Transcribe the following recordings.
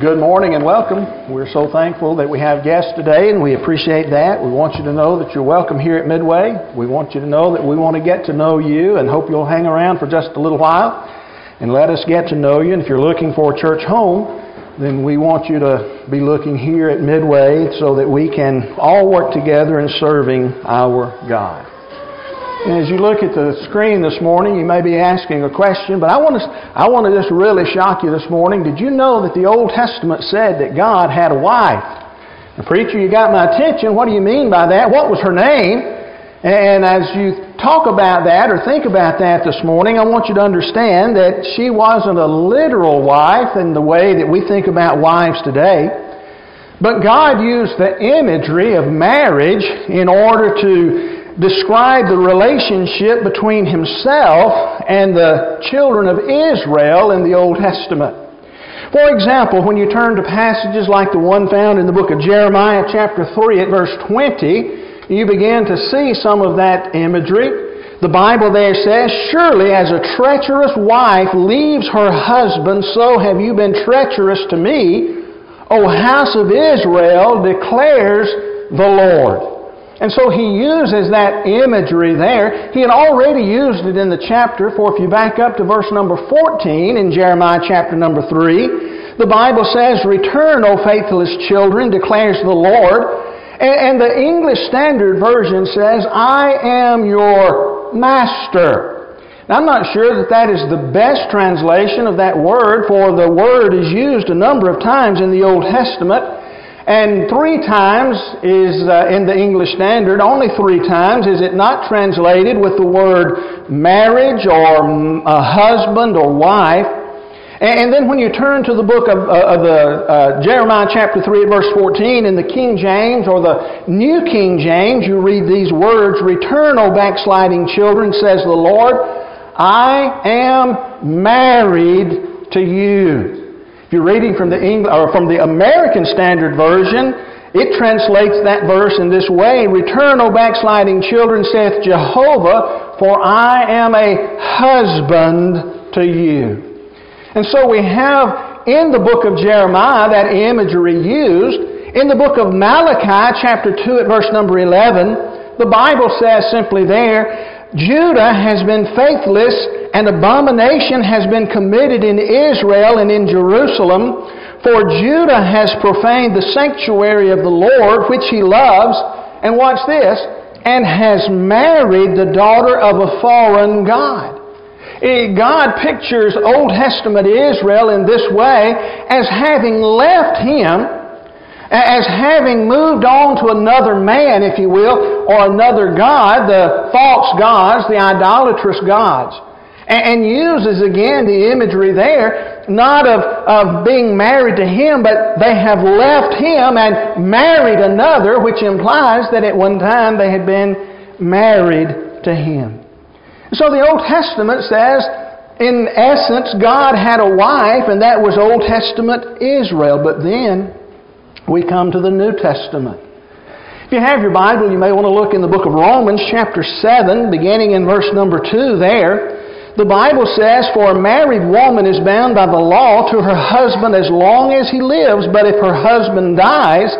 Good morning and welcome. We're so thankful that we have guests today and we appreciate that. We want you to know that you're welcome here at Midway. We want you to know that we want to get to know you and hope you'll hang around for just a little while and let us get to know you. And if you're looking for a church home, then we want you to be looking here at Midway so that we can all work together in serving our God. And as you look at the screen this morning, you may be asking a question, but I want to, I want to just really shock you this morning. Did you know that the Old Testament said that God had a wife? The preacher, you got my attention. What do you mean by that? What was her name? And as you talk about that or think about that this morning, I want you to understand that she wasn't a literal wife in the way that we think about wives today. But God used the imagery of marriage in order to describe the relationship between himself and the children of Israel in the Old Testament. For example, when you turn to passages like the one found in the book of Jeremiah, chapter 3, at verse 20, you begin to see some of that imagery. The Bible there says, Surely as a treacherous wife leaves her husband, so have you been treacherous to me. O house of Israel declares the Lord. And so he uses that imagery there. He had already used it in the chapter, for if you back up to verse number 14 in Jeremiah chapter number 3, the Bible says, Return, O faithless children, declares the Lord. And the English Standard Version says, I am your master. Now, I'm not sure that that is the best translation of that word, for the word is used a number of times in the Old Testament. And three times is uh, in the English Standard, only three times is it not translated with the word marriage or mm, a husband or wife. And then when you turn to the book of, uh, of the uh, Jeremiah chapter 3 verse 14 in the King James or the New King James, you read these words, Return, O backsliding children, says the Lord, I am married to you. If you're reading from the English, or from the American Standard Version, it translates that verse in this way Return, O backsliding children, saith Jehovah, for I am a husband to you. And so we have in the book of Jeremiah that imagery used. In the book of Malachi, chapter 2, at verse number 11, the Bible says simply there, Judah has been faithless and abomination has been committed in Israel and in Jerusalem. For Judah has profaned the sanctuary of the Lord, which he loves. And watch this, and has married the daughter of a foreign God. Eh, God pictures Old Testament Israel in this way as having left Him as having moved on to another man, if you will, or another God, the false gods, the idolatrous gods. And uses again the imagery there, not of, of being married to him, but they have left him and married another, which implies that at one time they had been married to him. So the Old Testament says, in essence, God had a wife, and that was Old Testament Israel. But then, we come to the New Testament. If you have your Bible, you may want to look in the book of Romans, chapter 7, beginning in verse number 2 there. The Bible says, For a married woman is bound by the law to her husband as long as he lives, but if her husband dies,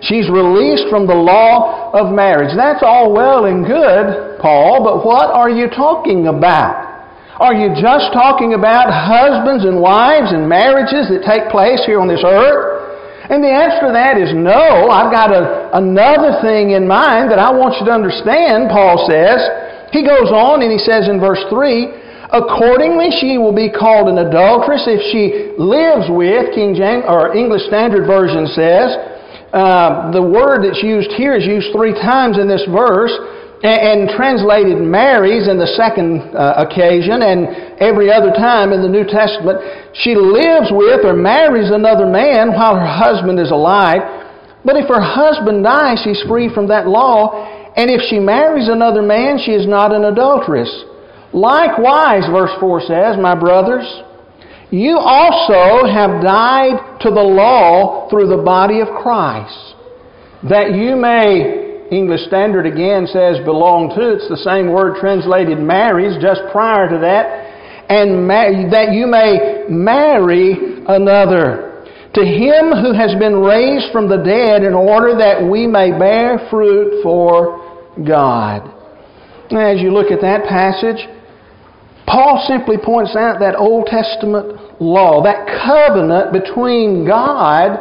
she's released from the law of marriage. That's all well and good, Paul, but what are you talking about? Are you just talking about husbands and wives and marriages that take place here on this earth? And the answer to that is no. I've got a, another thing in mind that I want you to understand, Paul says. He goes on and he says in verse 3, Accordingly, she will be called an adulteress if she lives with, King James, or English Standard Version says. Uh, the word that's used here is used three times in this verse and, translated marries in the second uh, occasion, and every other time in the New Testament, she lives with or marries another man while her husband is alive. But if her husband dies, she's free from that law, and if she marries another man, she is not an adulteress. Likewise, verse 4 says, My brothers, you also have died to the law through the body of Christ, that you may English Standard again says belong to. It's the same word translated marries just prior to that. And ma- that you may marry another. to him who has been raised from the dead in order that we may bear fruit for God. As you look at that passage, Paul simply points out that Old Testament law, that covenant between God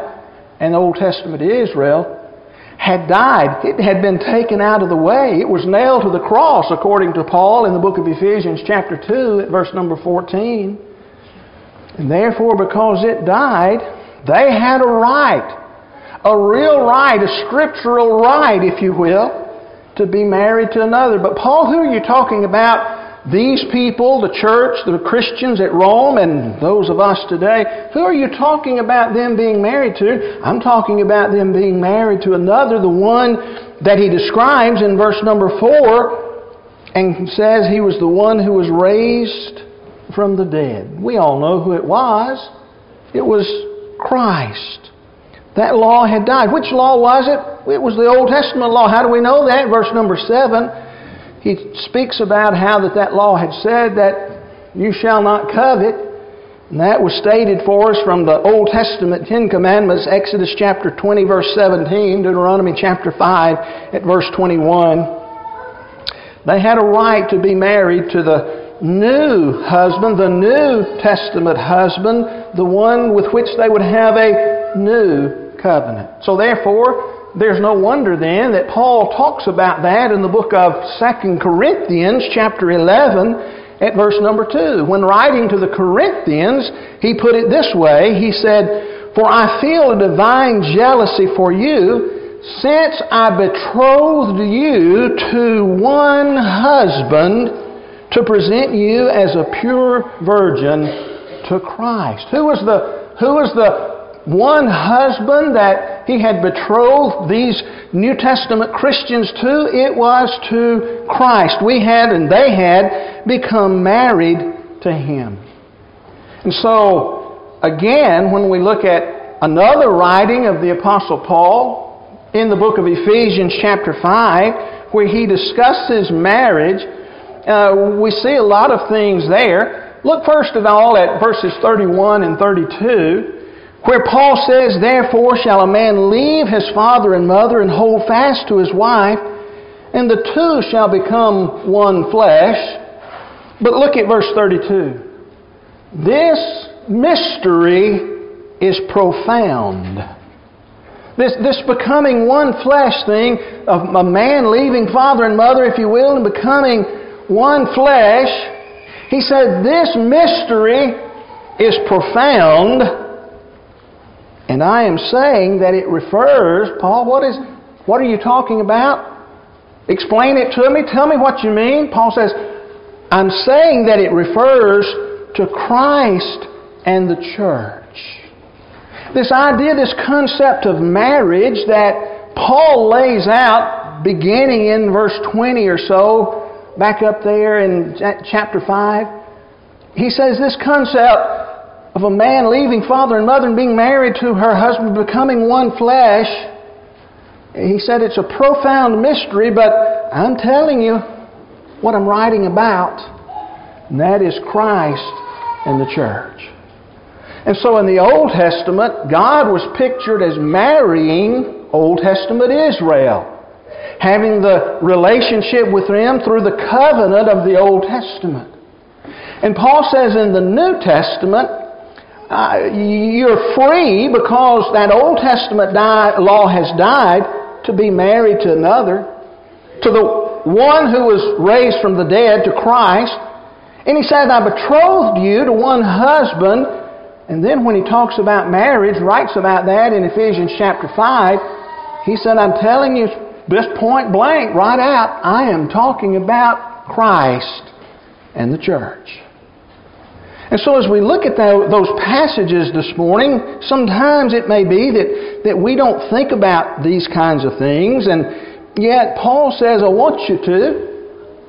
and Old Testament Israel, had died. It had been taken out of the way. It was nailed to the cross, according to Paul in the book of Ephesians, chapter 2, at verse number 14. And therefore, because it died, they had a right, a real right, a scriptural right, if you will, to be married to another. But Paul, who are you talking about? These people, the church, the Christians at Rome, and those of us today, who are you talking about them being married to? I'm talking about them being married to another, the one that he describes in verse number 4 and says he was the one who was raised from the dead. We all know who it was. It was Christ. That law had died. Which law was it? It was the Old Testament law. How do we know that? Verse number 7, he speaks about how that, that law had said that you shall not covet. And that was stated for us from the Old Testament Ten Commandments, Exodus chapter 20, verse 17, Deuteronomy chapter 5, at verse 21. They had a right to be married to the new husband, the New Testament husband, the one with which they would have a new covenant. So therefore, there's no wonder then that Paul talks about that in the book of 2 Corinthians chapter 11 at verse number 2. When writing to the Corinthians, he put it this way. He said, For I feel a divine jealousy for you since I betrothed you to one husband to present you as a pure virgin to Christ. Who was the, who was the one husband that he had betrothed these New Testament Christians to? It was to Christ. We had and they had become married to him. And so, again, when we look at another writing of the Apostle Paul in the book of Ephesians, chapter 5, where he discusses marriage, uh, we see a lot of things there. Look first of all at verses 31 and 32, where Paul says, Therefore shall a man leave his father and mother and hold fast to his wife, and the two shall become one flesh. But look at verse 32. This mystery is profound. This, this becoming one flesh thing of a man leaving father and mother, if you will, and becoming one flesh, he said, This mystery is profound, and I am saying that it refers, Paul, what is what are you talking about? Explain it to me. Tell me what you mean. Paul says, I'm saying that it refers to Christ and the church. This idea, this concept of marriage that Paul lays out beginning in verse 20 or so back up there in chapter 5, he says this concept of a man leaving father and mother and being married to her husband, becoming one flesh, he said it's a profound mystery, but I'm telling you what I'm writing about, and that is Christ and the church. And so in the Old Testament, God was pictured as marrying Old Testament Israel having the relationship with them through the covenant of the Old Testament. And Paul says in the New Testament, uh, you're free because that Old Testament law has died to be married to another, to the one who was raised from the dead, to Christ. And he says, I betrothed you to one husband. And then when he talks about marriage, writes about that in Ephesians chapter 5, he said, I'm telling you this point blank, right out, I am talking about Christ and the church. And so, as we look at those passages this morning, sometimes it may be that, that we don't think about these kinds of things, and yet Paul says, I want you to.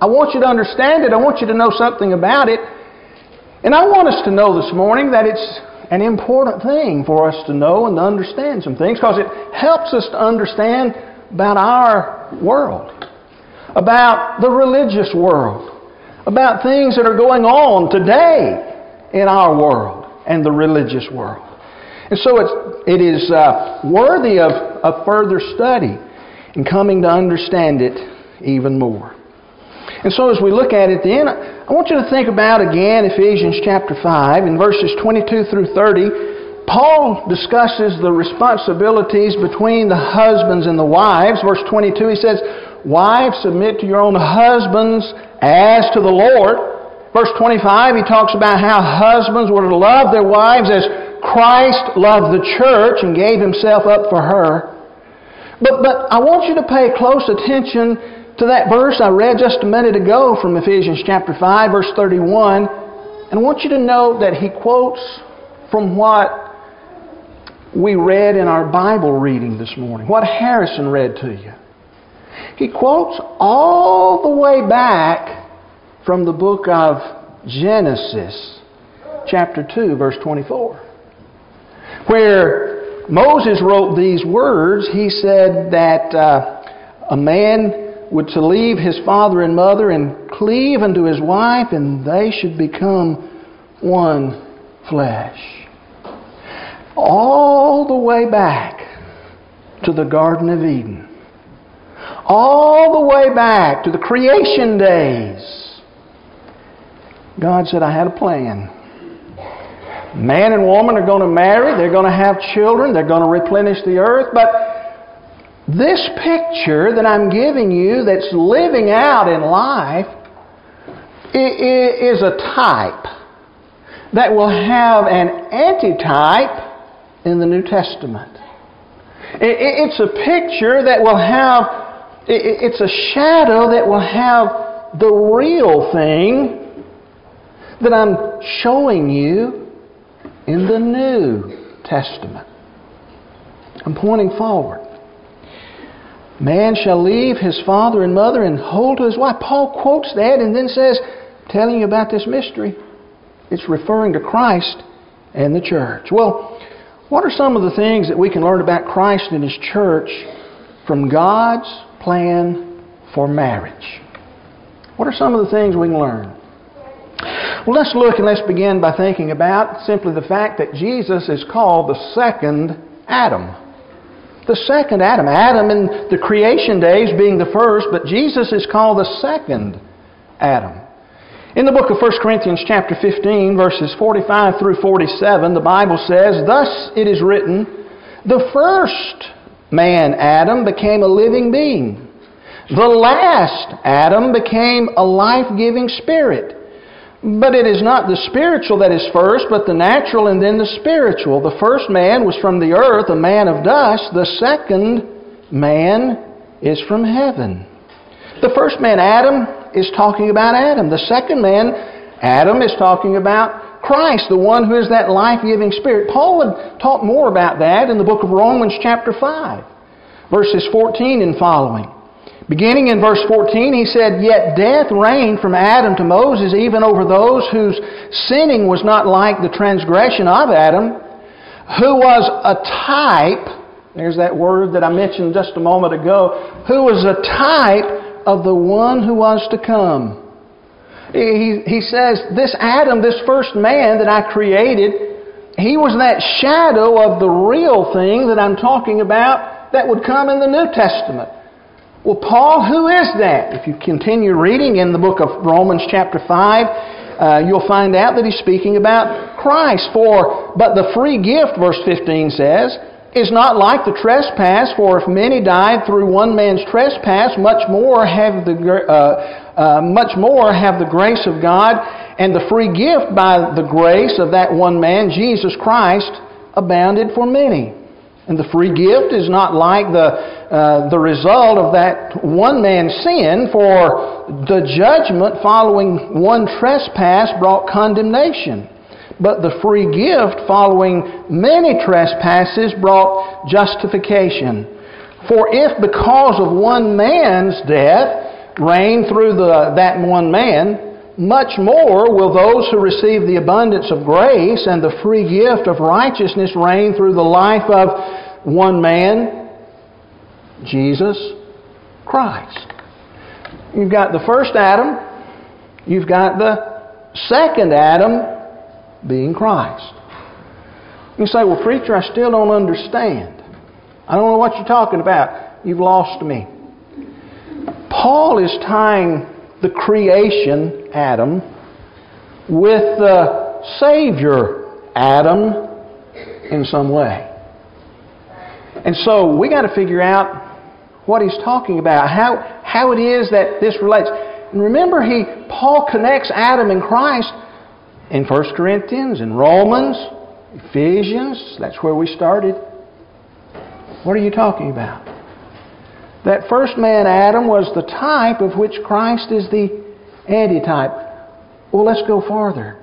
I want you to understand it. I want you to know something about it. And I want us to know this morning that it's an important thing for us to know and to understand some things because it helps us to understand about our world, about the religious world, about things that are going on today in our world and the religious world. And so it's, it is uh, worthy of, of further study and coming to understand it even more. And so as we look at it then, I want you to think about again Ephesians chapter 5 in verses 22 through 30. Paul discusses the responsibilities between the husbands and the wives. Verse 22 he says, Wives, submit to your own husbands as to the Lord. Verse 25, he talks about how husbands were to love their wives as Christ loved the church and gave himself up for her. But, but I want you to pay close attention to that verse I read just a minute ago from Ephesians chapter 5, verse 31. And I want you to note that he quotes from what we read in our Bible reading this morning, what Harrison read to you. He quotes all the way back from the book of Genesis, chapter 2, verse 24, where Moses wrote these words. He said that uh, a man would to leave his father and mother and cleave unto his wife, and they should become one flesh. All the way back to the Garden of Eden all the way back to the creation days, God said, I had a plan. Man and woman are going to marry, they're going to have children, they're going to replenish the earth, but this picture that I'm giving you that's living out in life is a type that will have an antitype in the New Testament. It's a picture that will have it's a shadow that will have the real thing that I'm showing you in the New Testament. I'm pointing forward. Man shall leave his father and mother and hold to his wife. Paul quotes that and then says, telling you about this mystery. It's referring to Christ and the church. Well, what are some of the things that we can learn about Christ and his church from God's plan for marriage. What are some of the things we can learn? Well, let's look and let's begin by thinking about simply the fact that Jesus is called the second Adam. The second Adam. Adam in the creation days being the first, but Jesus is called the second Adam. In the book of 1 Corinthians chapter 15 verses 45 through 47, the Bible says, Thus it is written, the first man, Adam, became a living being. The last Adam became a life giving spirit. But it is not the spiritual that is first, but the natural and then the spiritual. The first man was from the earth, a man of dust. The second man is from heaven. The first man, Adam, is talking about Adam. The second man, Adam, is talking about Christ, the one who is that life giving Spirit. Paul would talk more about that in the book of Romans, chapter 5, verses 14 and following. Beginning in verse 14, he said, Yet death reigned from Adam to Moses, even over those whose sinning was not like the transgression of Adam, who was a type, there's that word that I mentioned just a moment ago, who was a type of the one who was to come. He, he says, This Adam, this first man that I created, he was that shadow of the real thing that I'm talking about that would come in the New Testament. Well, Paul, who is that? If you continue reading in the book of Romans, chapter 5, uh, you'll find out that he's speaking about Christ. For, but the free gift, verse 15 says, is not like the trespass, for if many died through one man's trespass, much more have the uh, uh, much more have the grace of God and the free gift by the grace of that one man, Jesus Christ, abounded for many. And the free gift is not like the, uh, the result of that one man's sin, for the judgment following one trespass brought condemnation. But the free gift following many trespasses brought justification. For if because of one man's death, reign through the, that one man, much more will those who receive the abundance of grace and the free gift of righteousness reign through the life of one man, Jesus Christ. You've got the first Adam, you've got the second Adam being Christ. You say, Well, preacher, I still don't understand. I don't know what you're talking about. You've lost me. Paul is tying the creation, Adam, with the Savior, Adam, in some way. And so we got to figure out what he's talking about, how, how it is that this relates. And remember, he Paul connects Adam and Christ in 1 Corinthians, in Romans, Ephesians. That's where we started. What are you talking about? That first man, Adam, was the type of which Christ is the antitype. Well, let's go farther.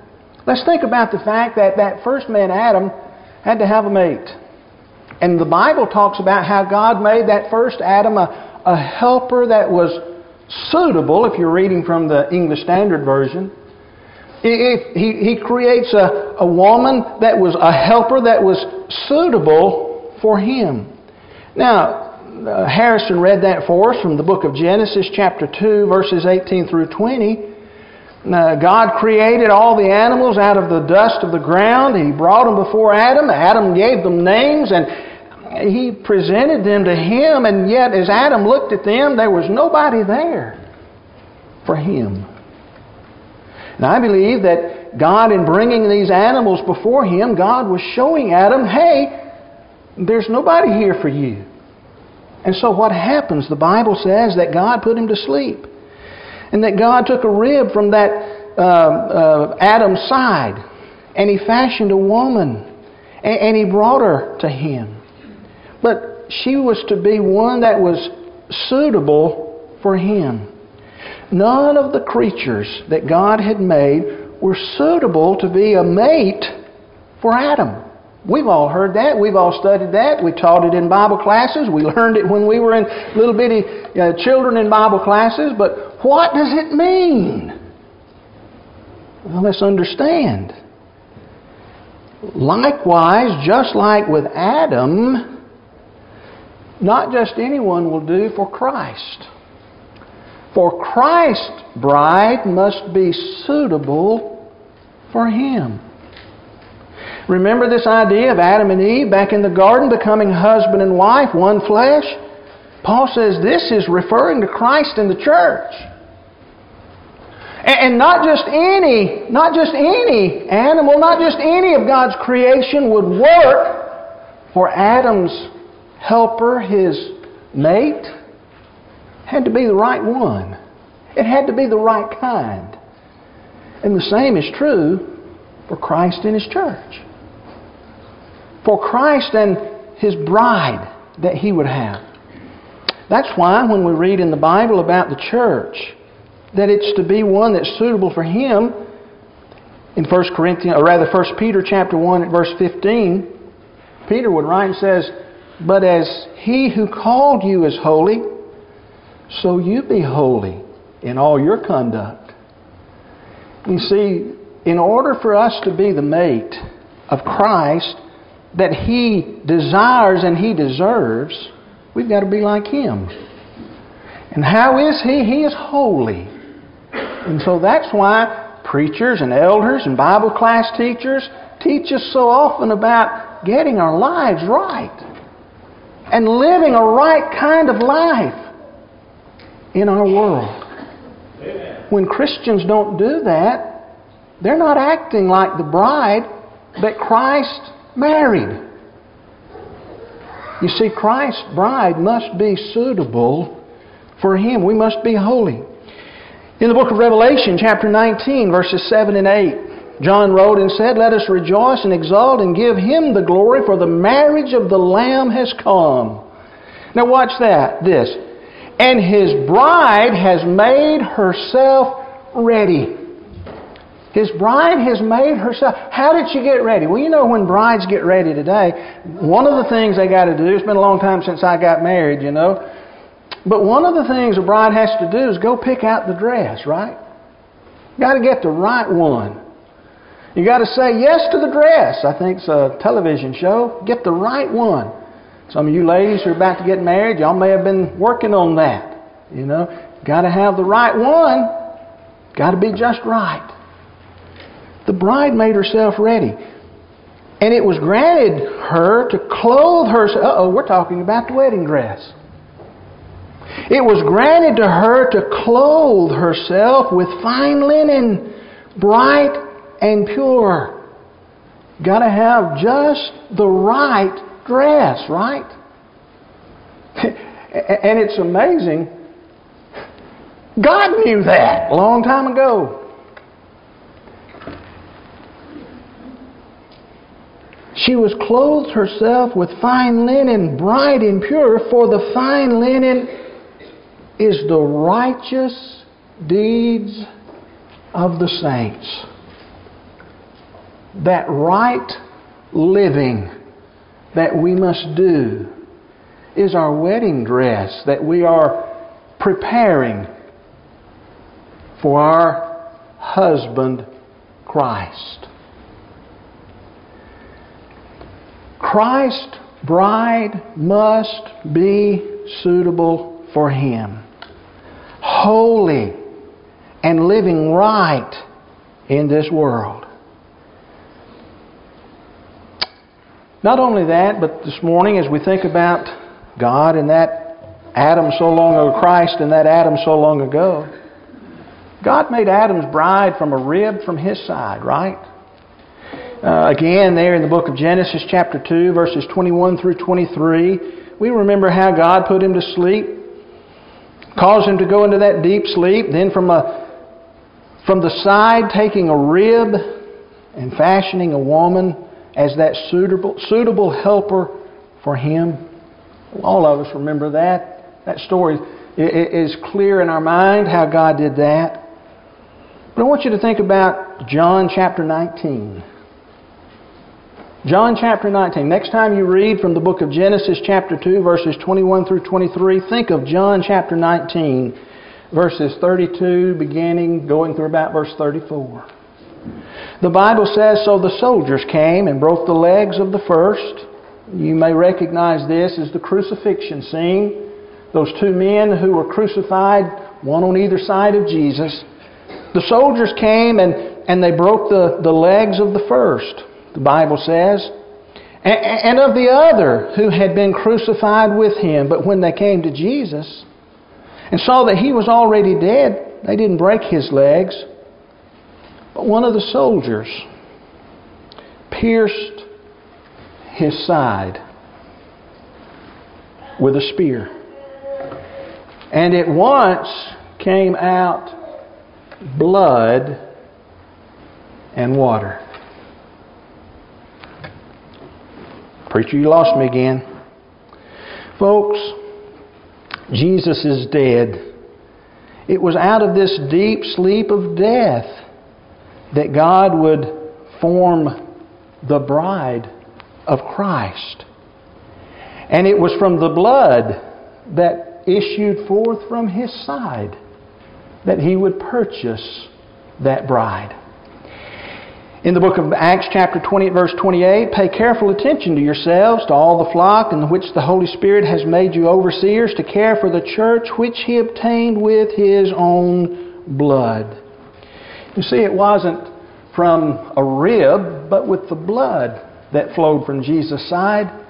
Let's think about the fact that that first man, Adam, had to have a mate. And the Bible talks about how God made that first Adam a, a helper that was suitable, if you're reading from the English Standard Version. He, he, he creates a, a woman that was a helper that was suitable for him. Now, uh, Harrison read that for us from the book of Genesis, chapter 2, verses 18 through 20. Uh, God created all the animals out of the dust of the ground. He brought them before Adam. Adam gave them names and he presented them to him, and yet as Adam looked at them, there was nobody there for him. And I believe that God, in bringing these animals before him, God was showing Adam, hey, there's nobody here for you. And so what happens? The Bible says that God put him to sleep. And that God took a rib from that uh, uh, Adam's side and he fashioned a woman and, and he brought her to him. But she was to be one that was suitable for him. None of the creatures that God had made were suitable to be a mate for Adam. We've all heard that. We've all studied that. We taught it in Bible classes. We learned it when we were in little bitty uh, children in Bible classes. But what does it mean? Well, let's understand. Likewise, just like with Adam, not just anyone will do for Christ. For Christ's bride must be suitable for Him. Remember this idea of Adam and Eve back in the garden becoming husband and wife, one flesh? Paul says this is referring to Christ and the church. And not just any, not just any animal, not just any of God's creation would work for Adam's helper, his mate, had to be the right one. It had to be the right kind. And the same is true for Christ and His church. For Christ and His bride that He would have. That's why when we read in the Bible about the church, that it's to be one that's suitable for Him, in 1 Corinthians, or rather 1 Peter chapter 1 at verse 15, Peter would write and says, but as he who called you is holy, so you be holy in all your conduct. You see, in order for us to be the mate of Christ that he desires and he deserves, we've got to be like him. And how is he? He is holy. And so that's why preachers and elders and Bible class teachers teach us so often about getting our lives right and living a right kind of life in our world. When Christians don't do that, they're not acting like the bride that Christ married. You see, Christ's bride must be suitable for Him. We must be holy. In the book of Revelation, chapter 19, verses 7 and 8, John wrote and said, Let us rejoice and exult and give him the glory, for the marriage of the Lamb has come. Now, watch that. This. And his bride has made herself ready. His bride has made herself. How did she get ready? Well, you know, when brides get ready today, one of the things they got to do, it's been a long time since I got married, you know, but one of the things a bride has to do is go pick out the dress, right? Got to get the right one. You got to say yes to the dress. I think it's a television show. Get the right one. Some of you ladies who are about to get married, y'all may have been working on that. You know, got to have the right one. Got to be just right. The bride made herself ready. And it was granted her to clothe herself. Oh, we're talking about the wedding dress. It was granted to her to clothe herself with fine linen, bright and pure. Got to have just the right dress, right? and it's amazing. God knew that a long time ago. She was clothed herself with fine linen, bright and pure, for the fine linen is the righteous deeds of the saints. That right living that we must do is our wedding dress that we are preparing for our husband, Christ. Christ's bride must be suitable for Him, holy and living right in this world. Not only that, but this morning as we think about God and that Adam so long ago, Christ and that Adam so long ago, God made Adam's bride from a rib from his side, right? Uh, again, there in the book of Genesis, chapter 2, verses 21 through 23, we remember how God put him to sleep, caused him to go into that deep sleep, then from, a, from the side taking a rib and fashioning a woman as that suitable, suitable helper for him. All of us remember that. That story is clear in our mind how God did that. But I want you to think about John chapter 19. John chapter 19. Next time you read from the book of Genesis chapter 2, verses 21 through 23, think of John chapter 19, verses 32, beginning, going through about verse 34. The Bible says, So the soldiers came and broke the legs of the first. You may recognize this as the crucifixion scene. Those two men who were crucified, one on either side of Jesus. The soldiers came and, and they broke the, the legs of the first, the Bible says, and, of the other who had been crucified with him. But when they came to Jesus and saw that he was already dead, they didn't break his legs. But one of the soldiers pierced his side with a spear. And at once came out blood and water. Preacher, you lost me again. Folks, Jesus is dead. It was out of this deep sleep of death that God would form the bride of Christ. And it was from the blood that issued forth from his side that he would purchase that bride. In the book of Acts, chapter 20, verse 28, pay careful attention to yourselves, to all the flock in which the Holy Spirit has made you overseers, to care for the church which he obtained with his own blood. You see, it wasn't from a rib, but with the blood that flowed from Jesus' side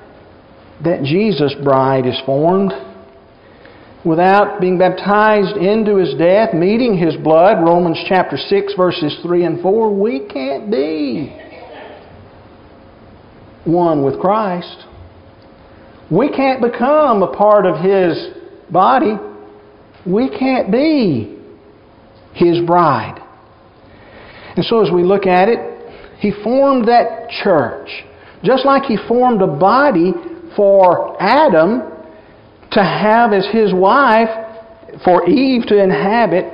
that Jesus' bride is formed. Without being baptized into his death, meeting his blood, Romans chapter 6, verses 3 and 4, we can't be one with Christ. We can't become a part of his body. We can't be his bride. And so as we look at it, He formed that church. Just like He formed a body for Adam to have as his wife, for Eve to inhabit,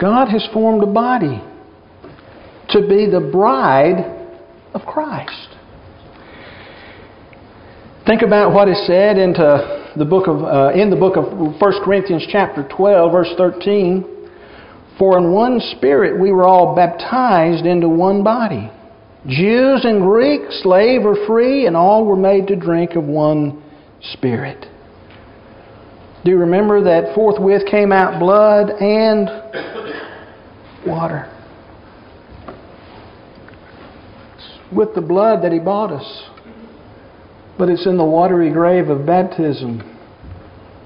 God has formed a body to be the bride of Christ. Think about what is said into the book of, uh, in the book of 1 Corinthians chapter 12, verse 13. For in one Spirit we were all baptized into one body. Jews and Greeks, slave or free, and all were made to drink of one Spirit. Do you remember that forthwith came out blood and water? It's with the blood that He bought us, but it's in the watery grave of baptism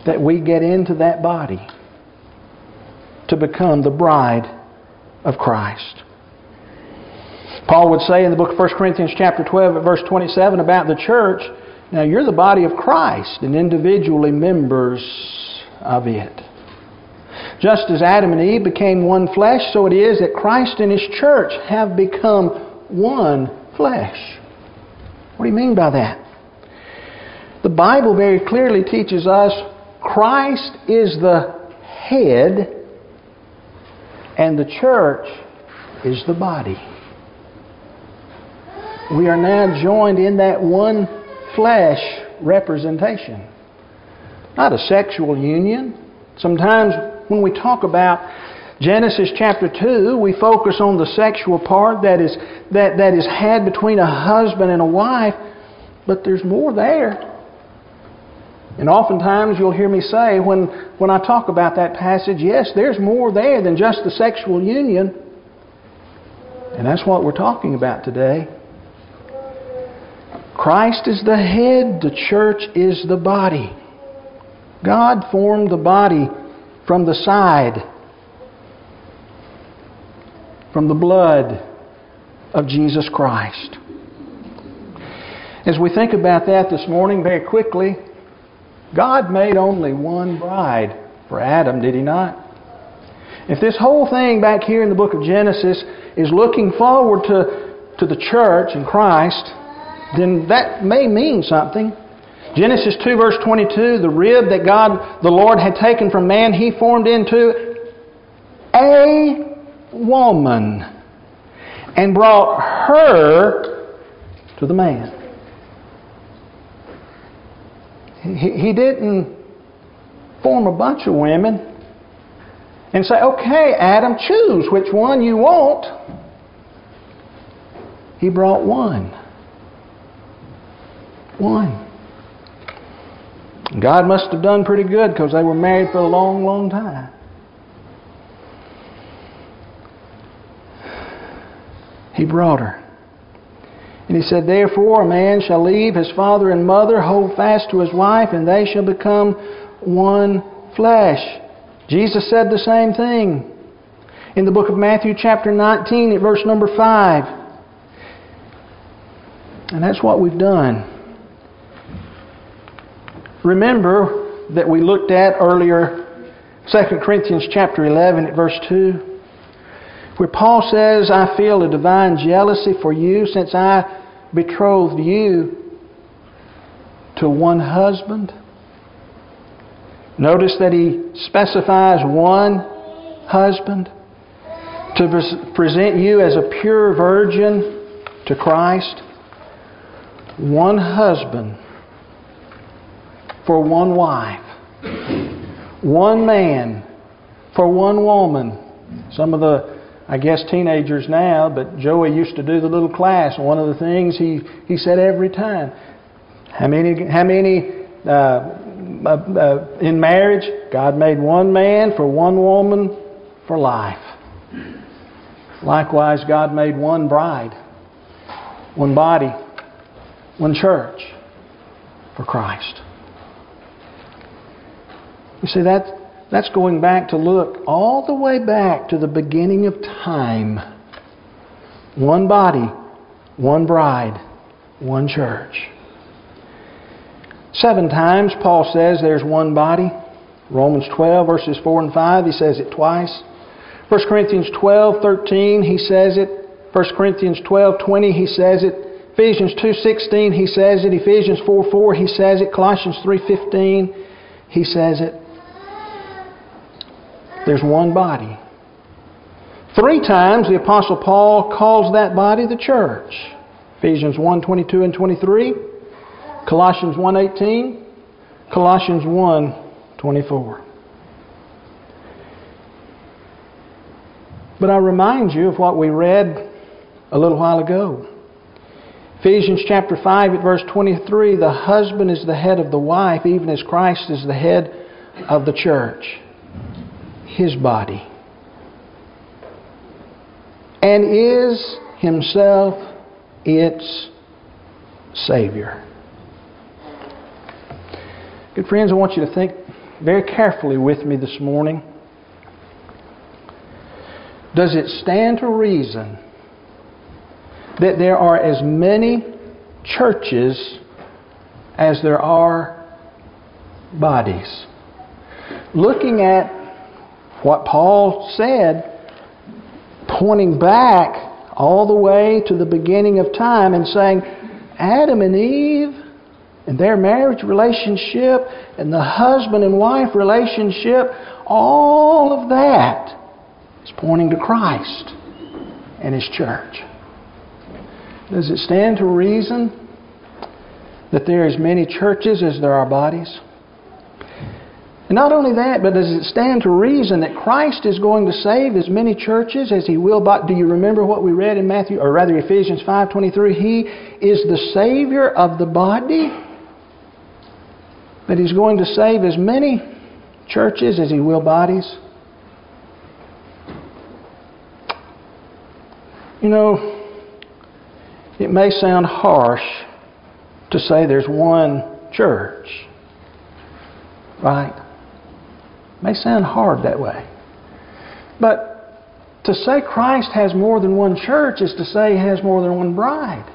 that we get into that body to become the bride of Christ. Paul would say in the book of 1 Corinthians chapter 12 at verse 27 about the church, now you're the body of Christ and individually members of it. Just as Adam and Eve became one flesh, so it is that Christ and His church have become one flesh. What do you mean by that? The Bible very clearly teaches us Christ is the head and the church is the body. We are now joined in that one flesh representation. Not a sexual union. Sometimes when we talk about Genesis chapter 2, we focus on the sexual part that is, that, that is had between a husband and a wife, but there's more there. And oftentimes you'll hear me say when, when I talk about that passage, yes, there's more there than just the sexual union. And that's what we're talking about today. Christ is the head, the church is the body. God formed the body from the side, from the blood of Jesus Christ. As we think about that this morning, very quickly, God made only one bride for Adam, did He not? If this whole thing back here in the book of Genesis is looking forward to, to the church and Christ, then that may mean something. Genesis 2, verse 22 the rib that God, the Lord, had taken from man, He formed into a woman and brought her to the man. He, he didn't form a bunch of women and say, okay, Adam, choose which one you want. He brought one. One. God must have done pretty good because they were married for a long, long time. He brought her. And he said, Therefore a man shall leave his father and mother, hold fast to his wife, and they shall become one flesh. Jesus said the same thing in the book of Matthew, chapter 19, at verse number 5. And that's what we've done. Remember that we looked at earlier 2 Corinthians chapter 11 at verse 2 where Paul says, I feel a divine jealousy for you since I betrothed you to one husband. Notice that he specifies one husband to present you as a pure virgin to Christ. One husband for one wife. One man for one woman. Some of the I guess teenagers now, but Joey used to do the little class. One of the things he, he said every time, how many, how many uh, uh, uh, in marriage, God made one man for one woman for life. Likewise, God made one bride, one body, one church for Christ. You see, that, that's going back to look all the way back to the beginning of time. One body, one bride, one church. Seven times Paul says there's one body. Romans 12, verses 4 and 5, he says it twice. 1 Corinthians 12, 13, he says it. 1 Corinthians 12, 20, he says it. Ephesians 2, 16, he says it. Ephesians 4, 4, he says it. Colossians 3, 15, he says it. There's one body. Three times the Apostle Paul calls that body the church. Ephesians 1 22 and 23, Colossians 1 18, Colossians 1 24. But I remind you of what we read a little while ago. Ephesians chapter 5 at verse 23 the husband is the head of the wife, even as Christ is the head of the church his body and is himself its Savior. Good friends, I want you to think very carefully with me this morning. Does it stand to reason that there are as many churches as there are bodies? Looking at what Paul said, pointing back all the way to the beginning of time and saying, Adam and Eve and their marriage relationship and the husband and wife relationship, all of that is pointing to Christ and His church. Does it stand to reason that there are as many churches as there are bodies? And not only that, but does it stand to reason that Christ is going to save as many churches as He will? But do you remember what we read in Matthew, or rather Ephesians five twenty three? He is the Savior of the body, but He's going to save as many churches as He will bodies. You know, it may sound harsh to say there's one church, right? May sound hard that way. But to say Christ has more than one church is to say he has more than one bride.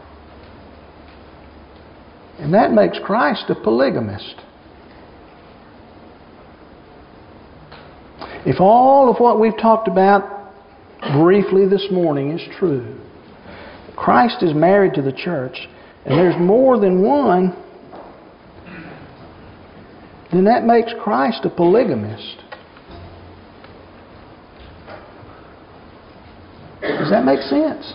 And that makes Christ a polygamist. If all of what we've talked about briefly this morning is true, Christ is married to the church, and there's more than one then that makes Christ a polygamist. Does that make sense?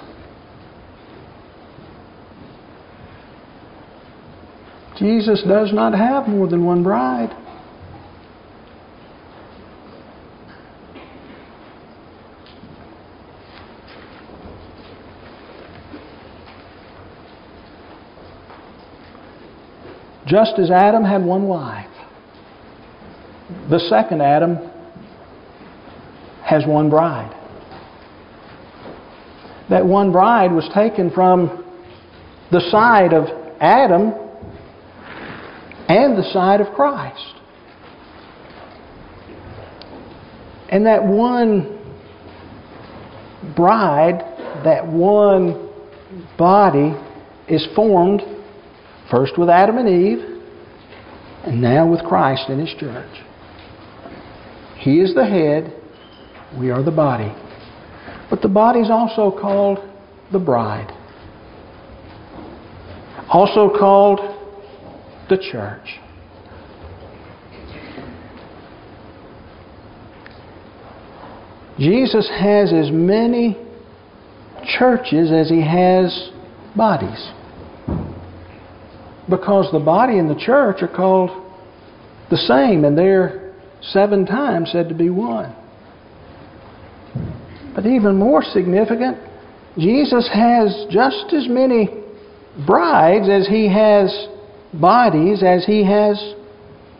Jesus does not have more than one bride. Just as Adam had one wife, the second Adam has one bride. That one bride was taken from the side of Adam and the side of Christ. And that one bride, that one body, is formed first with Adam and Eve, and now with Christ and His church. He is the head, we are the body. But the body is also called the bride, also called the church. Jesus has as many churches as he has bodies. Because the body and the church are called the same and they're seven times said to be one. But even more significant, Jesus has just as many brides as he has bodies, as he has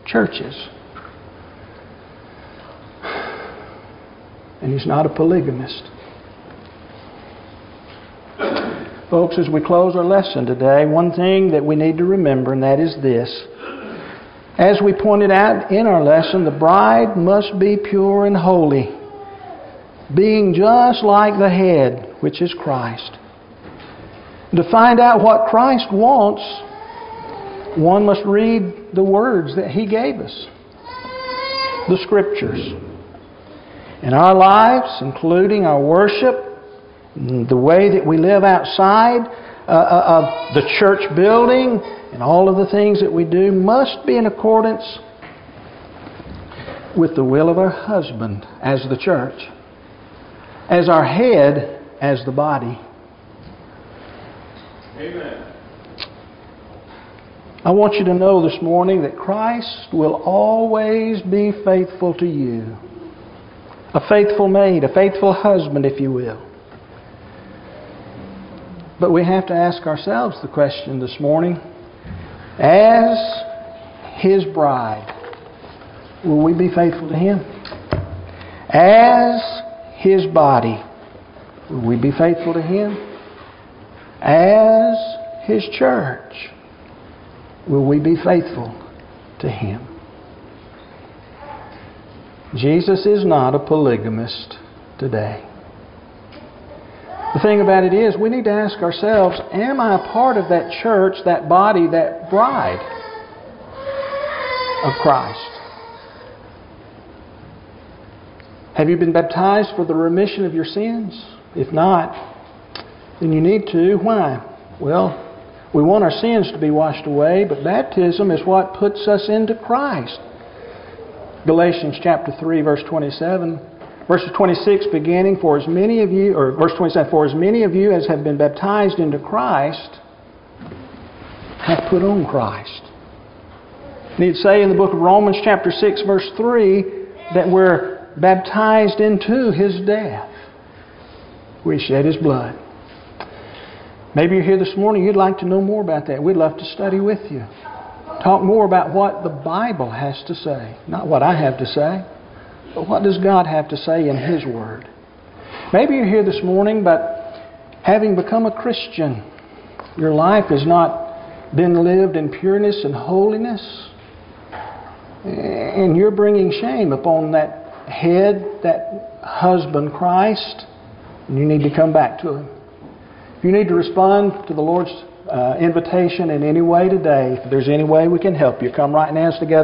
churches. And he's not a polygamist. Folks, as we close our lesson today, one thing that we need to remember, and that is this as we pointed out in our lesson, the bride must be pure and holy, being just like the head, which is Christ. To find out what Christ wants, one must read the words that He gave us, the Scriptures. In our lives, including our worship, the way that we live outside uh, uh of the church building, and all of the things that we do must be in accordance with the will of our husband as the church, as our head as the body. Amen. I want you to know this morning that Christ will always be faithful to you. A faithful maid, a faithful husband, if you will. But we have to ask ourselves the question this morning as His bride, will we be faithful to Him? As His body, will we be faithful to Him? as His church, will we be faithful to Him? Jesus is not a polygamist today. The thing about it is, we need to ask ourselves Am I a part of that church, that body, that bride of Christ? Have you been baptized for the remission of your sins? If not, then you need to. Why? Well, we want our sins to be washed away, but baptism is what puts us into Christ. Galatians chapter 3 verse 27 verses 26 beginning for as many of you or verse 27 for as many of you as have been baptized into Christ have put on Christ. And he'd say in the book of Romans chapter 6 verse 3 that we're baptized into his death. We shed his blood. Maybe you're here this morning, you'd like to know more about that. We'd love to study with you. Talk more about what the Bible has to say. Not what I have to say, but what does God have to say in His Word. Maybe you're here this morning, but having become a Christian, your life has not been lived in pureness and holiness, and you're bringing shame upon that head, that husband, Christ, and you need to come back to Him. If you need to respond to the Lord's uh, invitation in any way today, if there's any way we can help you, come right now together.